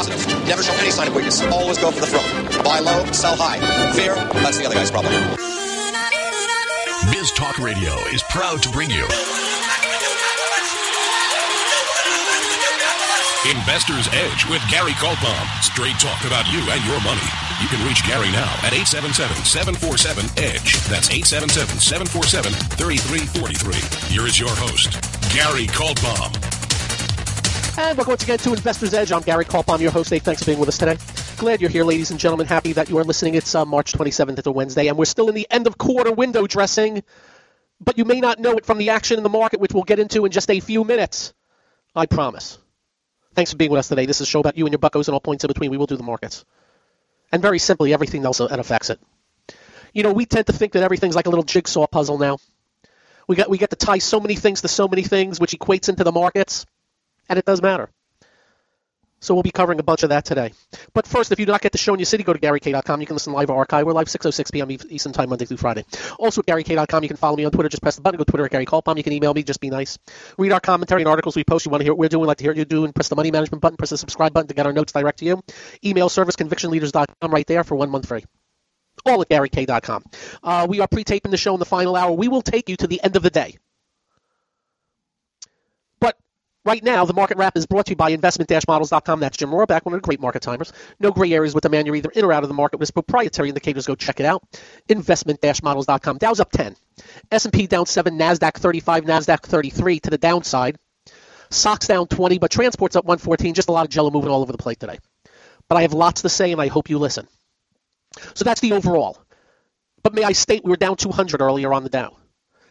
positive. Never show any sign of weakness. Always go for the throat. Buy low, sell high. Fear, that's the other guy's problem. Biz Talk Radio is proud to bring you Investor's Edge with Gary Kaltbaum. Straight talk about you and your money. You can reach Gary now at 877-747-EDGE. That's 877-747-3343. Here is your host, Gary Kaltbaum. And welcome once again to Investor's Edge. I'm Gary Kaltbaum. I'm your host. Hey, thanks for being with us today. Glad you're here, ladies and gentlemen. Happy that you are listening. It's uh, March 27th. It's a Wednesday, and we're still in the end of quarter window dressing, but you may not know it from the action in the market, which we'll get into in just a few minutes. I promise. Thanks for being with us today. This is a show about you and your buckos and all points in between. We will do the markets. And very simply, everything else that affects it. You know, we tend to think that everything's like a little jigsaw puzzle now. We got we get to tie so many things to so many things, which equates into the markets, and it does matter. So we'll be covering a bunch of that today. But first, if you do not get the show in your city, go to GaryK.com. You can listen live or archive. We're live 6.06 p.m. Eastern Time, Monday through Friday. Also at GaryK.com, you can follow me on Twitter. Just press the button. Go to Twitter at Gary Kaltbaum. You can email me. Just be nice. Read our commentary and articles we post. You want to hear what we're doing, like to hear what you're doing, press the money management button. Press the subscribe button to get our notes direct to you. Email service, convictionleaders.com right there for one month free all at GaryK.com. Uh, we are pre-taping the show in the final hour. We will take you to the end of the day. Right now, the market wrap is brought to you by investment-models.com. That's Jim Rohrback, one of the great market timers. No gray areas with the man. You're either in or out of the market with proprietary indicators. Go check it out. Investment-models.com. Dow's up 10. S&P down 7. NASDAQ 35. NASDAQ 33 to the downside. SOX down 20, but transport's up 114. Just a lot of jello moving all over the plate today. But I have lots to say, and I hope you listen. So that's the overall. But may I state we were down 200 earlier on the Dow.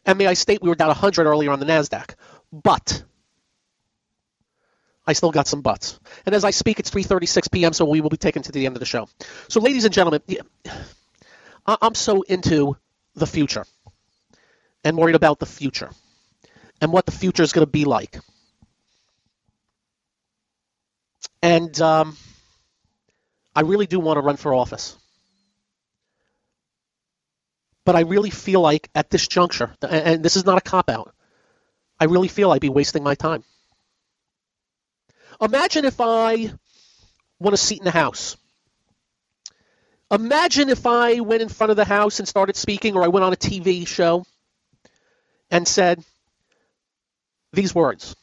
And may I state we were down 100 earlier on the NASDAQ. But I still got some butts. And as I speak, it's 3:36 p.m., so we will be taken to the end of the show. So, ladies and gentlemen, I'm so into the future and worried about the future and what the future is going to be like. And um, I really do want to run for office. But I really feel like at this juncture, and this is not a cop out, I really feel I'd be wasting my time. Imagine if I won a seat in the House. Imagine if I went in front of the House and started speaking, or I went on a TV show and said these words.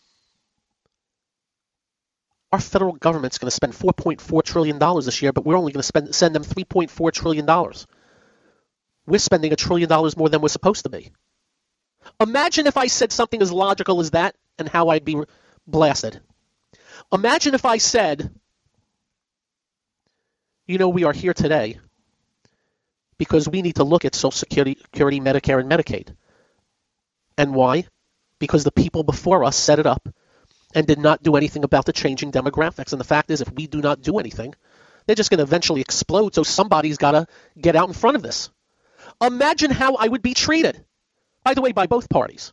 Our federal government's going to spend $4.4 trillion this year, but we're only going to spend, send them $3.4 trillion. We're spending a trillion dollars more than we're supposed to be. Imagine if I said something as logical as that and how I'd be blasted. Imagine if I said, you know, we are here today because we need to look at Social Security, Security, Medicare, and Medicaid. And why? Because the people before us set it up and did not do anything about the changing demographics. And the fact is, if we do not do anything, they're just going to eventually explode. So somebody's got to get out in front of this. Imagine how I would be treated. By the way, by both parties.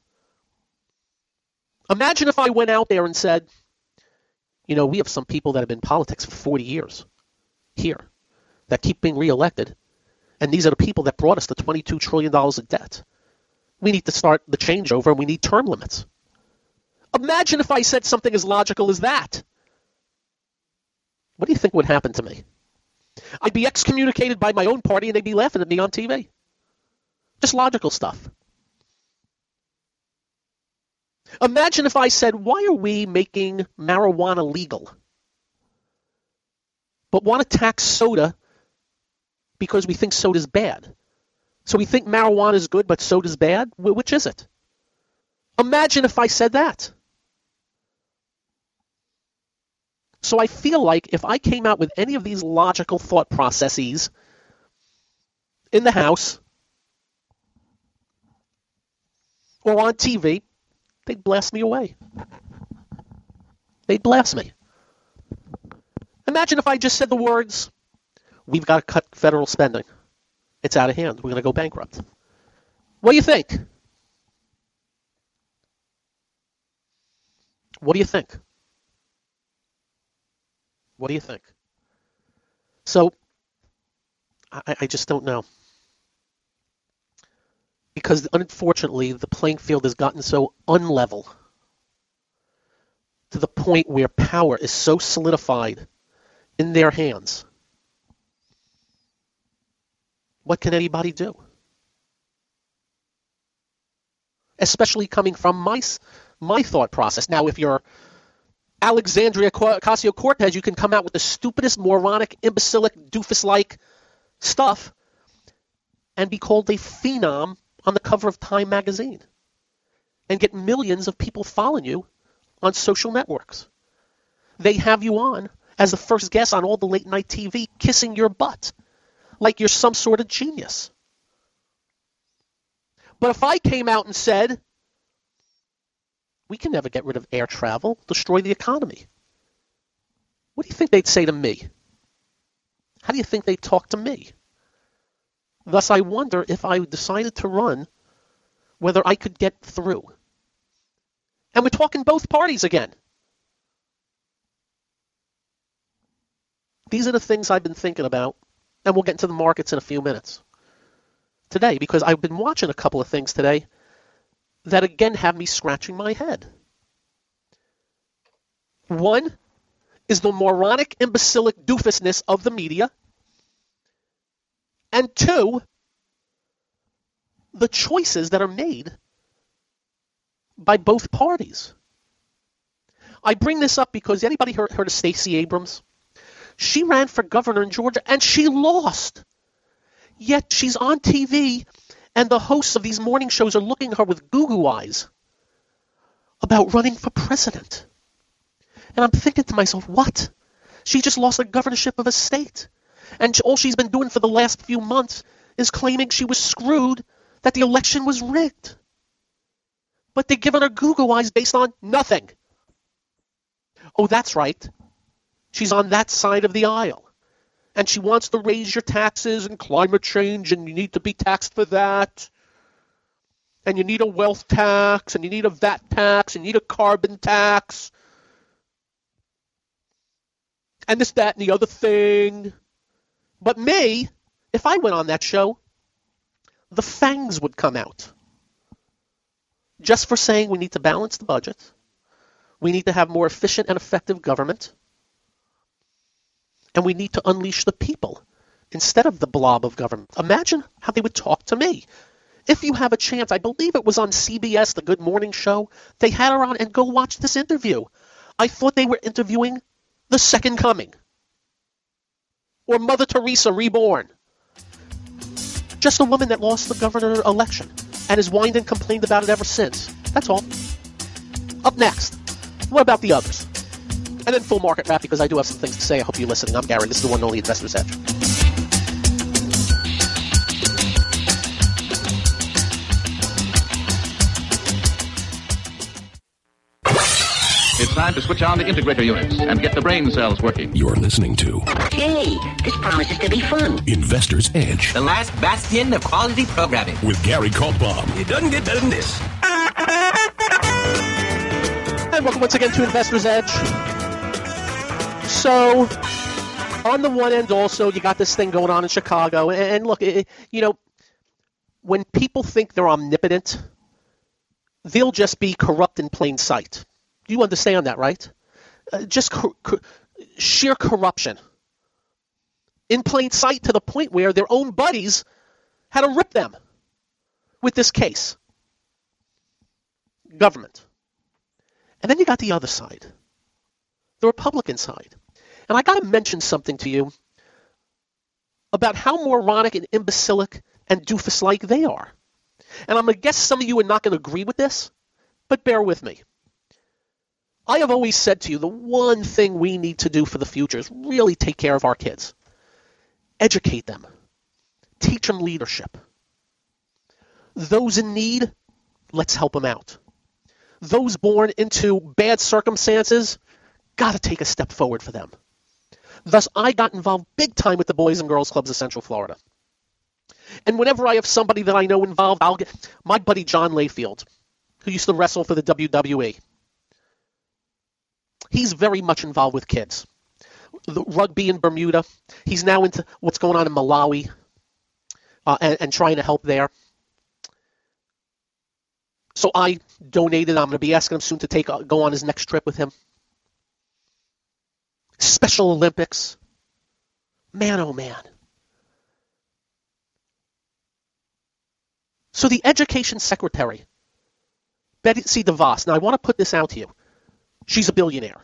Imagine if I went out there and said, you know, we have some people that have been in politics for 40 years here that keep being reelected. And these are the people that brought us the $22 trillion of debt. We need to start the changeover and we need term limits. Imagine if I said something as logical as that. What do you think would happen to me? I'd be excommunicated by my own party and they'd be laughing at me on TV. Just logical stuff. Imagine if I said, why are we making marijuana legal? But want to tax soda because we think soda's bad. So we think marijuana is good, but soda's bad? Which is it? Imagine if I said that. So I feel like if I came out with any of these logical thought processes in the House or on TV, they'd blast me away. They'd blast me. Imagine if I just said the words, we've got to cut federal spending. It's out of hand. We're going to go bankrupt. What do you think? What do you think? What do you think? So, I, I just don't know because unfortunately the playing field has gotten so unlevel to the point where power is so solidified in their hands. What can anybody do? Especially coming from my, my thought process. Now, if you're Alexandria Ocasio Cortez, you can come out with the stupidest, moronic, imbecilic, doofus like stuff and be called a phenom on the cover of Time magazine and get millions of people following you on social networks. They have you on as the first guest on all the late night TV kissing your butt like you're some sort of genius. But if I came out and said, we can never get rid of air travel, destroy the economy, what do you think they'd say to me? How do you think they'd talk to me? Thus, I wonder if I decided to run, whether I could get through. And we're talking both parties again. These are the things I've been thinking about, and we'll get into the markets in a few minutes today because I've been watching a couple of things today that again have me scratching my head. One is the moronic, imbecilic doofusness of the media. And two, the choices that are made by both parties. I bring this up because anybody heard, heard of Stacey Abrams? She ran for governor in Georgia and she lost. Yet she's on TV and the hosts of these morning shows are looking at her with goo goo eyes about running for president. And I'm thinking to myself, what? She just lost the governorship of a state. And all she's been doing for the last few months is claiming she was screwed, that the election was rigged. But they're giving her Google eyes based on nothing. Oh, that's right. She's on that side of the aisle. And she wants to raise your taxes and climate change, and you need to be taxed for that. And you need a wealth tax, and you need a VAT tax, and you need a carbon tax. And this, that, and the other thing. But me, if I went on that show, the fangs would come out. Just for saying we need to balance the budget. We need to have more efficient and effective government. And we need to unleash the people instead of the blob of government. Imagine how they would talk to me. If you have a chance, I believe it was on CBS, the Good Morning Show. They had her on, and go watch this interview. I thought they were interviewing the Second Coming or Mother Teresa reborn. Just a woman that lost the governor election and has whined and complained about it ever since. That's all. Up next, what about the others? And then full market wrap because I do have some things to say. I hope you're listening. I'm Gary. This is the one and only Investor's Edge. Time to switch on the integrator units and get the brain cells working. You're listening to Hey, this promises to be fun. Investor's Edge The last bastion of quality programming. with Gary Kaltbaum. It doesn't get better than this. And welcome once again to Investor's Edge. So, on the one end, also, you got this thing going on in Chicago. And, and look, it, you know, when people think they're omnipotent, they'll just be corrupt in plain sight. You understand that, right? Uh, just cor- cor- sheer corruption in plain sight to the point where their own buddies had to rip them with this case. Government. And then you got the other side, the Republican side. And I got to mention something to you about how moronic and imbecilic and doofus like they are. And I'm going to guess some of you are not going to agree with this, but bear with me. I have always said to you the one thing we need to do for the future is really take care of our kids, educate them, teach them leadership. Those in need, let's help them out. Those born into bad circumstances, got to take a step forward for them. Thus, I got involved big time with the Boys and Girls Clubs of Central Florida. And whenever I have somebody that I know involved, I'll get my buddy John Layfield, who used to wrestle for the WWE. He's very much involved with kids. The rugby in Bermuda. He's now into what's going on in Malawi uh, and, and trying to help there. So I donated. I'm going to be asking him soon to take uh, go on his next trip with him. Special Olympics. Man, oh man. So the education secretary, Betsy DeVos, now I want to put this out to you. She's a billionaire.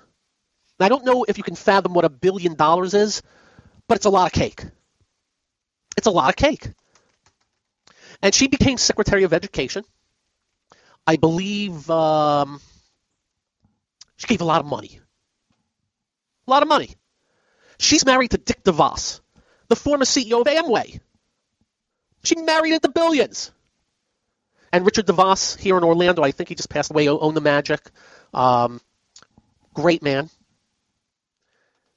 Now, I don't know if you can fathom what a billion dollars is, but it's a lot of cake. It's a lot of cake. And she became Secretary of Education. I believe um, she gave a lot of money. A lot of money. She's married to Dick DeVos, the former CEO of Amway. She married into billions. And Richard DeVos here in Orlando, I think he just passed away, owned the Magic. Um, great man.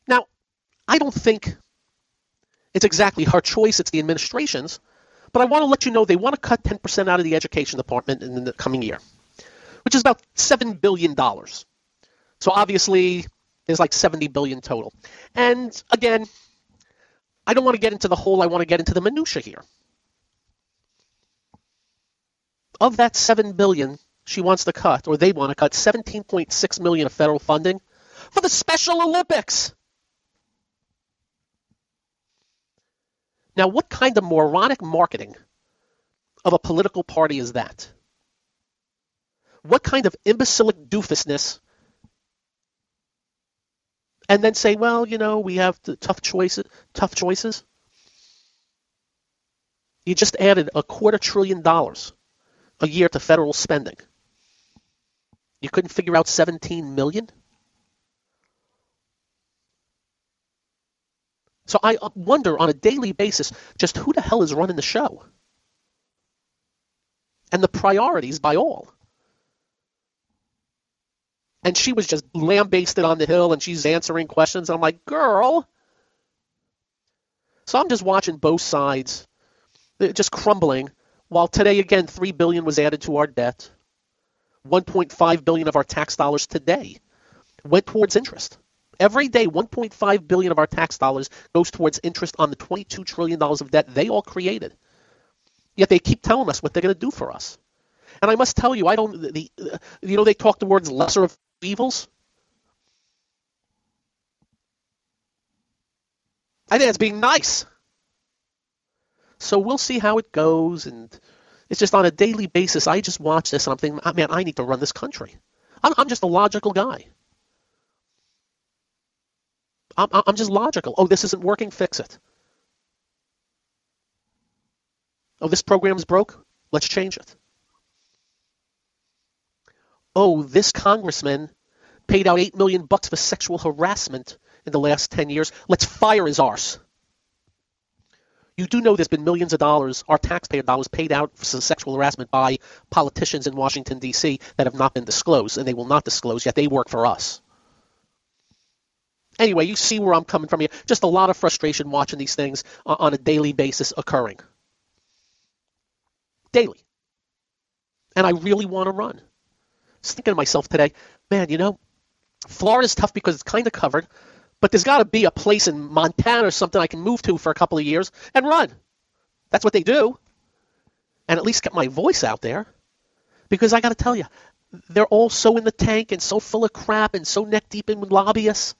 Now, I don't think it's exactly her choice, it's the administration's. But I want to let you know they want to cut 10% out of the education department in the coming year, which is about $7 billion. So obviously, there's like 70 billion total. And again, I don't want to get into the whole, I want to get into the minutia here. Of that 7 billion she wants to cut, or they want to cut 17.6 million of federal funding for the Special Olympics. Now, what kind of moronic marketing of a political party is that? What kind of imbecilic doofusness? And then say, well, you know, we have the tough choices. Tough choices. You just added a quarter trillion dollars a year to federal spending. You couldn't figure out 17 million? So I uh, wonder on a daily basis just who the hell is running the show? And the priorities by all. And she was just lambasted on the hill and she's answering questions. I'm like, girl. So I'm just watching both sides uh, just crumbling. While today again 3 billion was added to our debt. 1.5 billion of our tax dollars today went towards interest. Every day, 1.5 billion of our tax dollars goes towards interest on the 22 trillion dollars of debt they all created. Yet they keep telling us what they're going to do for us. And I must tell you, I don't. The, uh, you know, they talk the words lesser of evils. I think that's being nice. So we'll see how it goes, and it's just on a daily basis. I just watch this, and I'm thinking, ah, man, I need to run this country. I'm, I'm just a logical guy. I'm, I'm just logical. Oh, this isn't working. Fix it. Oh, this program's broke. Let's change it. Oh, this congressman paid out eight million bucks for sexual harassment in the last ten years. Let's fire his arse. You do know there's been millions of dollars, our taxpayer dollars, paid out for sexual harassment by politicians in Washington, D.C. that have not been disclosed, and they will not disclose, yet they work for us. Anyway, you see where I'm coming from here. Just a lot of frustration watching these things uh, on a daily basis occurring. Daily. And I really want to run. Just thinking to myself today, man, you know, Florida's tough because it's kind of covered, but there's got to be a place in Montana or something I can move to for a couple of years and run. That's what they do. And at least get my voice out there. Because I got to tell you, they're all so in the tank and so full of crap and so neck deep in lobbyists.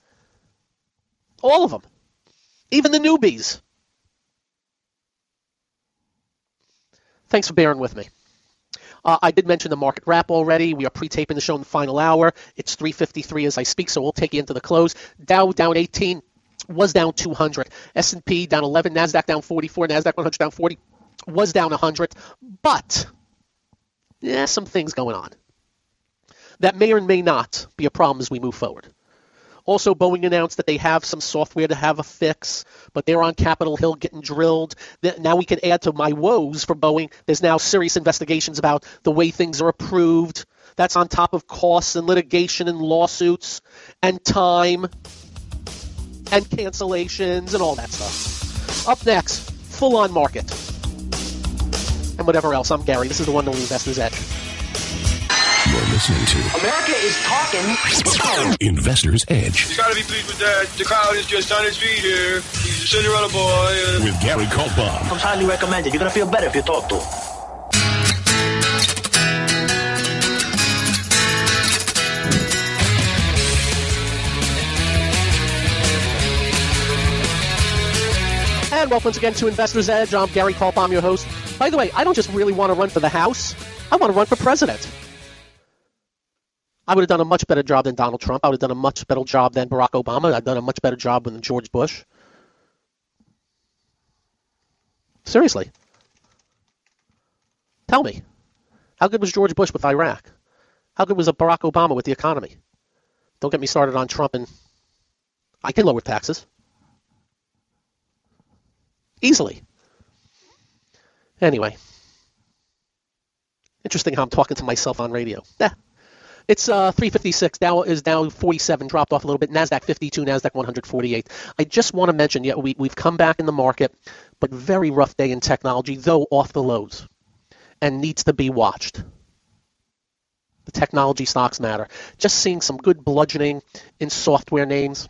All of them. Even the newbies. Thanks for bearing with me. Uh, I did mention the market wrap already. We are pre-taping the show in the final hour. It's 3:53 as I speak, so we'll take you into the close. Dow down 18, was down 200. S&P down 11, Nasdaq down 44, Nasdaq 100 down 40, was down 100. But yeah, some things going on that may or may not be a problem as we move forward. Also, Boeing announced that they have some software to have a fix, but they're on Capitol Hill getting drilled. Now we can add to my woes for Boeing. There's now serious investigations about the way things are approved. That's on top of costs and litigation and lawsuits and time and cancellations and all that stuff. Up next, full on market. And whatever else. I'm Gary. This is the one only Investor's Edge. You're listening to America is talking. Investor's Edge You gotta be pleased with that. The crowd is just on his feet here. He's a Cinderella boy. Uh, with Gary Kaltbaum. Comes highly recommended. You're gonna feel better if you talk to him. welcome once again to Investor's Edge. I'm Gary Kaltbaum. I'm your host. By the way, I don't just really want to run for the House. I want to run for president. I would have done a much better job than Donald Trump. I would have done a much better job than Barack Obama. I've done a much better job than George Bush. Seriously. Tell me. How good was George Bush with Iraq? How good was a Barack Obama with the economy? Don't get me started on Trump and I can lower taxes. Easily. Anyway. Interesting how I'm talking to myself on radio. Yeah. It's uh, 356. Dow is down 47, dropped off a little bit. Nasdaq 52, Nasdaq 148. I just want to mention, yeah, we, we've come back in the market, but very rough day in technology, though off the lows, and needs to be watched. The technology stocks matter. Just seeing some good bludgeoning in software names,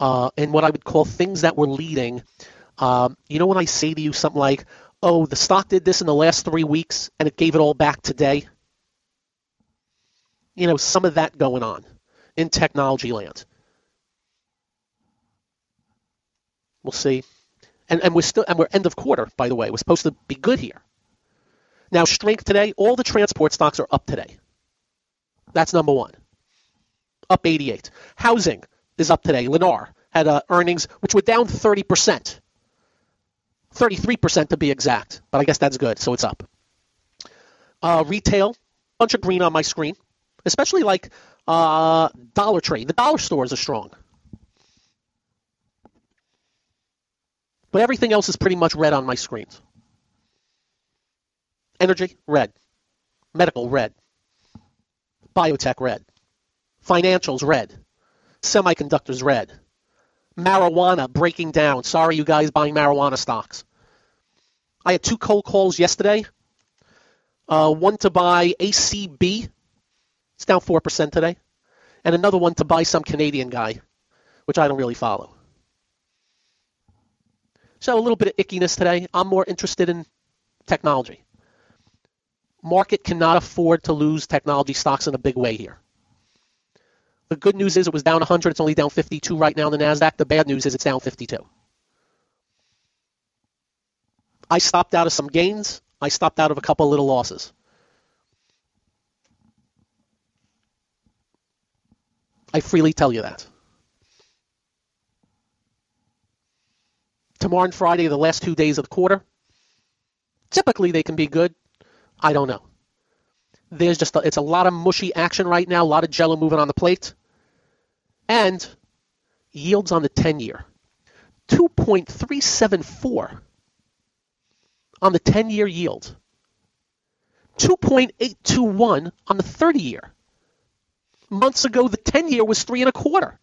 uh, and what I would call things that were leading. Um, you know when I say to you something like, "Oh, the stock did this in the last three weeks, and it gave it all back today." You know, some of that going on in technology land. We'll see. And, and we're still and we're end of quarter, by the way. We're supposed to be good here. Now, strength today, all the transport stocks are up today. That's number one. Up 88. Housing is up today. Lennar had uh, earnings which were down 30%. 33% to be exact, but I guess that's good, so it's up. Uh, retail, bunch of green on my screen especially like uh, Dollar Tree. The dollar stores are strong. But everything else is pretty much red on my screens. Energy, red. Medical, red. Biotech, red. Financials, red. Semiconductors, red. Marijuana breaking down. Sorry, you guys buying marijuana stocks. I had two cold calls yesterday. Uh, one to buy ACB, it's down 4% today. And another one to buy some Canadian guy, which I don't really follow. So a little bit of ickiness today. I'm more interested in technology. Market cannot afford to lose technology stocks in a big way here. The good news is it was down 100. It's only down 52 right now in the NASDAQ. The bad news is it's down 52. I stopped out of some gains. I stopped out of a couple little losses. I freely tell you that. Tomorrow and Friday, the last two days of the quarter, typically they can be good. I don't know. There's just a, it's a lot of mushy action right now, a lot of jello moving on the plate, and yields on the 10 year 2.374 on the 10 year yield, 2.821 on the 30 year months ago, the 10 year was three and a quarter.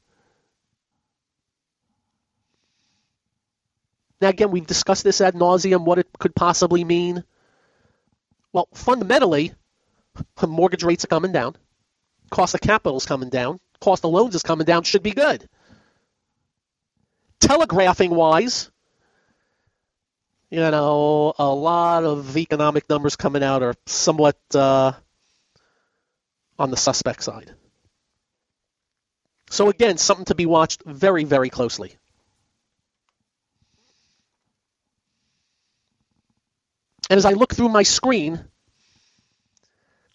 Now, again, we've discussed this ad nauseum, what it could possibly mean. Well, fundamentally, mortgage rates are coming down, cost of capital is coming down, cost of loans is coming down, should be good. Telegraphing wise, you know, a lot of economic numbers coming out are somewhat uh, on the suspect side. So again, something to be watched very, very closely. And as I look through my screen,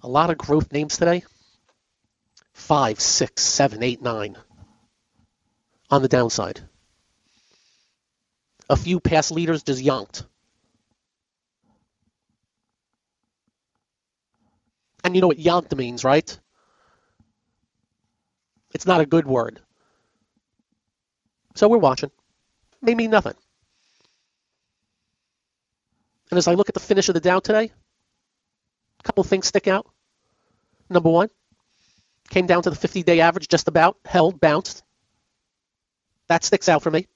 a lot of growth names today. Five, six, seven, eight, nine. On the downside. A few past leaders just yanked. And you know what yanked means, right? It's not a good word. So we're watching. May mean nothing. And as I look at the finish of the Dow today, a couple things stick out. Number one, came down to the 50-day average just about, held, bounced. That sticks out for me.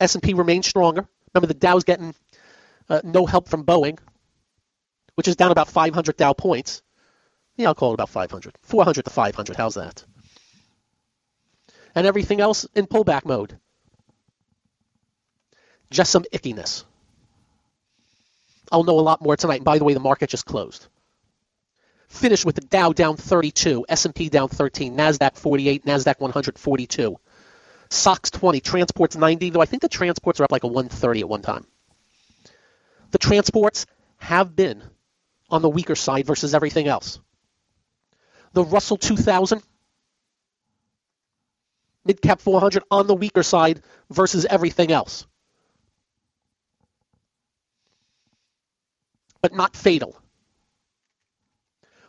S&P remains stronger. Remember, the Dow's getting uh, no help from Boeing, which is down about 500 Dow points. Yeah, I'll call it about 500. 400 to 500. How's that? And everything else in pullback mode. Just some ickiness. I'll know a lot more tonight. And by the way, the market just closed. Finish with the Dow down 32, S&P down 13, Nasdaq 48, Nasdaq 142. SOX 20, transports 90, though I think the transports are up like a 130 at one time. The transports have been on the weaker side versus everything else. The Russell 2000, mid cap 400 on the weaker side versus everything else. But not fatal.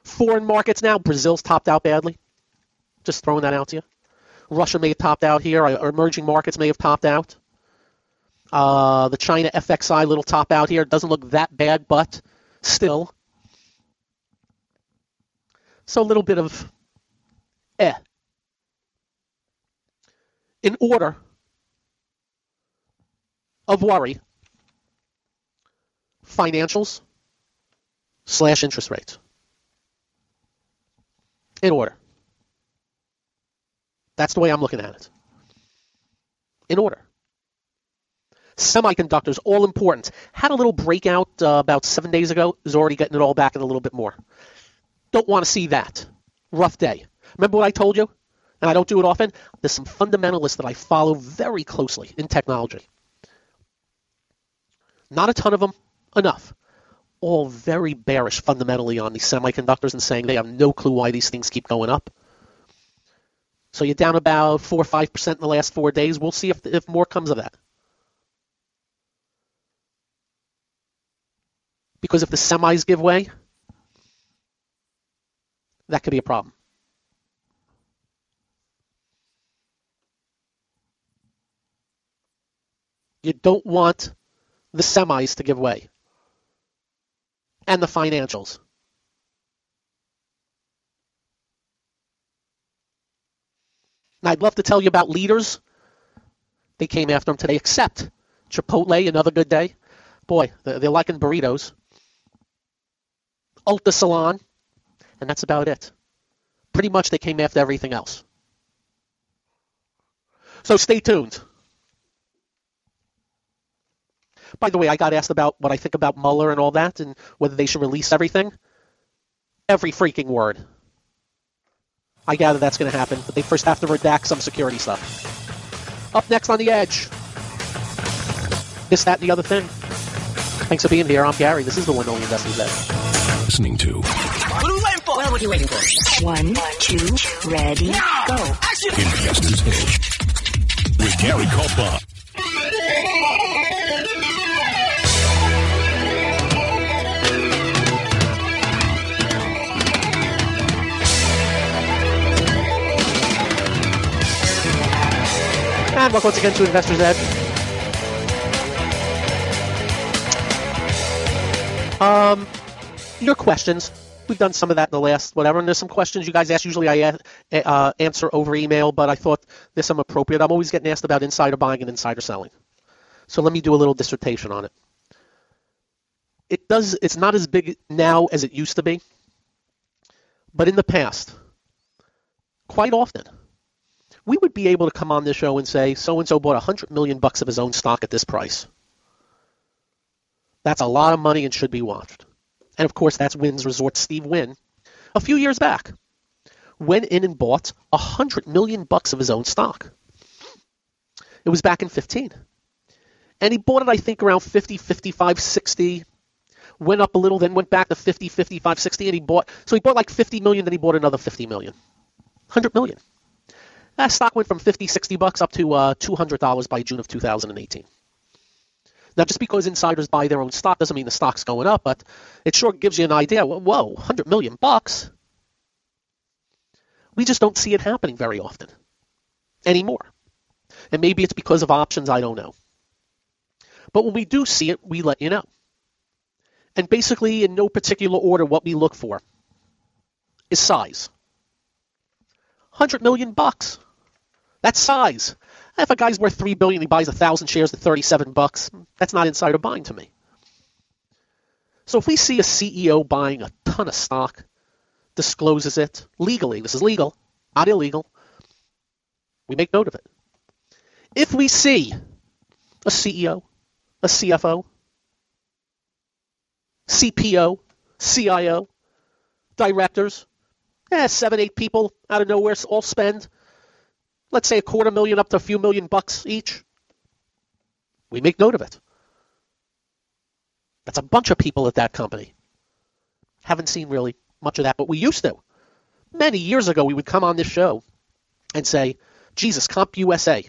Foreign markets now, Brazil's topped out badly. Just throwing that out to you. Russia may have topped out here. Or emerging markets may have topped out. Uh, the China FXI little top out here doesn't look that bad, but still. So a little bit of eh. In order of worry, financials slash interest rates. In order. That's the way I'm looking at it. In order. Semiconductors, all important. Had a little breakout uh, about seven days ago. Is already getting it all back in a little bit more. Don't want to see that. Rough day. Remember what I told you? And I don't do it often. There's some fundamentalists that I follow very closely in technology. Not a ton of them, enough. All very bearish fundamentally on these semiconductors and saying they have no clue why these things keep going up. So you're down about four or five percent in the last four days. We'll see if if more comes of that. Because if the semis give way, that could be a problem. You don't want the semis to give way and the financials. And I'd love to tell you about leaders. They came after him today, except Chipotle, another good day. Boy, they're liking burritos. Ulta Salon, and that's about it. Pretty much they came after everything else. So stay tuned. By the way, I got asked about what I think about Mueller and all that and whether they should release everything. Every freaking word. I gather that's going to happen, but they first have to redact some security stuff. Up next on the edge. This, that, and the other thing. Thanks for being here. I'm Gary. This is the one only Investors Edge. Listening to What are we waiting for? What are you waiting for? One, two, ready, go. Investors Edge with Gary Kaltbaum. And welcome once again to Investors Edge. Um, your questions. We've done some of that in the last whatever, and there's some questions you guys ask. Usually I uh, answer over email, but I thought there's some appropriate. I'm always getting asked about insider buying and insider selling. So let me do a little dissertation on it. It does. It's not as big now as it used to be, but in the past, quite often, we would be able to come on this show and say so and so bought 100 million bucks of his own stock at this price. That's a lot of money and should be watched. And of course, that's Wynn's Resort Steve Wynn a few years back went in and bought a 100 million bucks of his own stock. It was back in 15. And he bought it, I think, around 50, 55, 60. Went up a little, then went back to 50, 55, 60, and he bought. So he bought like 50 million, then he bought another 50 million. 100 million. That stock went from 50, 60 bucks up to uh, $200 by June of 2018. Now, just because insiders buy their own stock doesn't mean the stock's going up, but it sure gives you an idea. Whoa, 100 million bucks. We just don't see it happening very often anymore. And maybe it's because of options, I don't know. But when we do see it, we let you know. And basically, in no particular order, what we look for is size. 100 million bucks. That's size. If a guy's worth three billion, he buys a thousand shares at 37 bucks. That's not insider buying to me. So if we see a CEO buying a ton of stock, discloses it legally, this is legal, not illegal, we make note of it. If we see a CEO, a CFO, CPO, CIO, directors, eh, seven, eight people out of nowhere all spend let's say a quarter million up to a few million bucks each, we make note of it. That's a bunch of people at that company. Haven't seen really much of that, but we used to. Many years ago, we would come on this show and say, Jesus, Comp USA,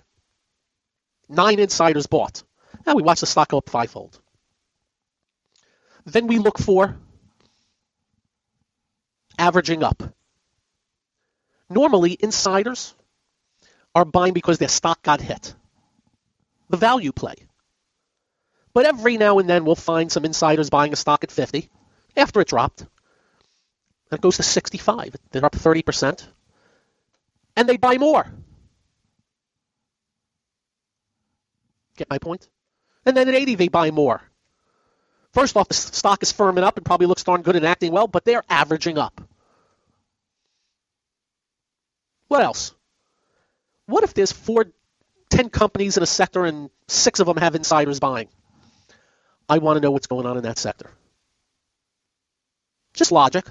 nine insiders bought. And we watch the stock go up fivefold. Then we look for averaging up. Normally, insiders are buying because their stock got hit. The value play. But every now and then we'll find some insiders buying a stock at 50 after it dropped. And it goes to 65. They're up 30%. And they buy more. Get my point? And then at 80 they buy more. First off, the stock is firming up and probably looks darn good and acting well, but they're averaging up. What else? What if there's four, ten companies in a sector and six of them have insiders buying? I want to know what's going on in that sector. Just logic.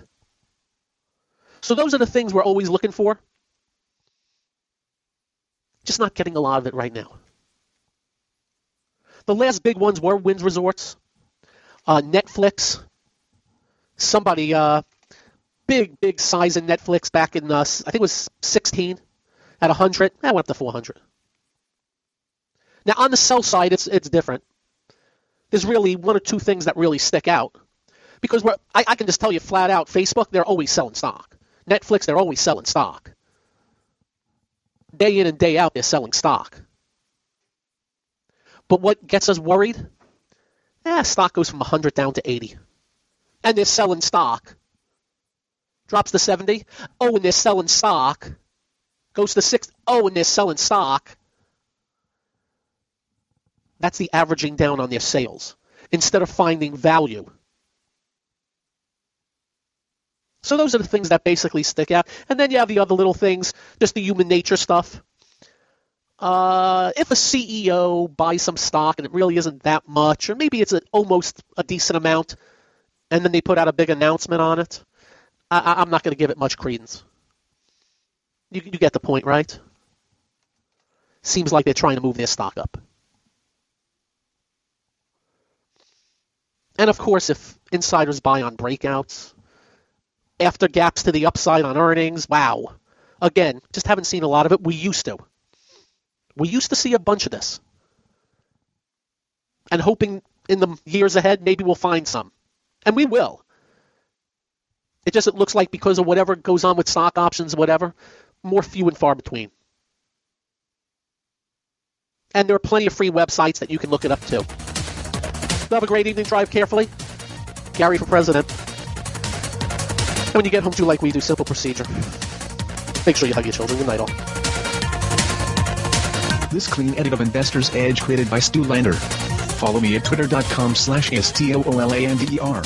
So those are the things we're always looking for. Just not getting a lot of it right now. The last big ones were Wynn Resorts, uh, Netflix. Somebody, uh, big, big size in Netflix back in, uh, I think it was 16 at 100. I went up to 400. Now on the sell side, it's it's different. There's really one or two things that really stick out because I, I can just tell you flat out, Facebook they're always selling stock. Netflix they're always selling stock. Day in and day out they're selling stock. But what gets us worried? Eh, stock goes from 100 down to 80. And they're selling stock. Drops to 70. Oh, and they're selling stock. Goes to 60. Oh, and they're selling stock. That's the averaging down on their sales instead of finding value. So those are the things that basically stick out. And then you have the other little things, just the human nature stuff. Uh, if a CEO buys some stock and it really isn't that much, or maybe it's a, almost a decent amount, and then they put out a big announcement on it, I, am not going to give it much credence. You, you get the point, right? Seems like they're trying to move their stock up. And of course, if insiders buy on breakouts, after gaps to the upside on earnings, wow. Again, just haven't seen a lot of it. We used to. We used to see a bunch of this. And hoping in the years ahead, maybe we'll find some. And we will. It just it looks like because of whatever goes on with stock options, whatever, more few and far between. And there are plenty of free websites that you can look it up to. Have a great evening. Drive carefully. Gary for president. And when you get home, do like we do. Simple procedure. Make sure you hug your children. Good night, all. This clean edit of Investor's Edge created by Stoolander. Follow me at twitter.com slash S-T-O-O-L-A-N-D-E-R.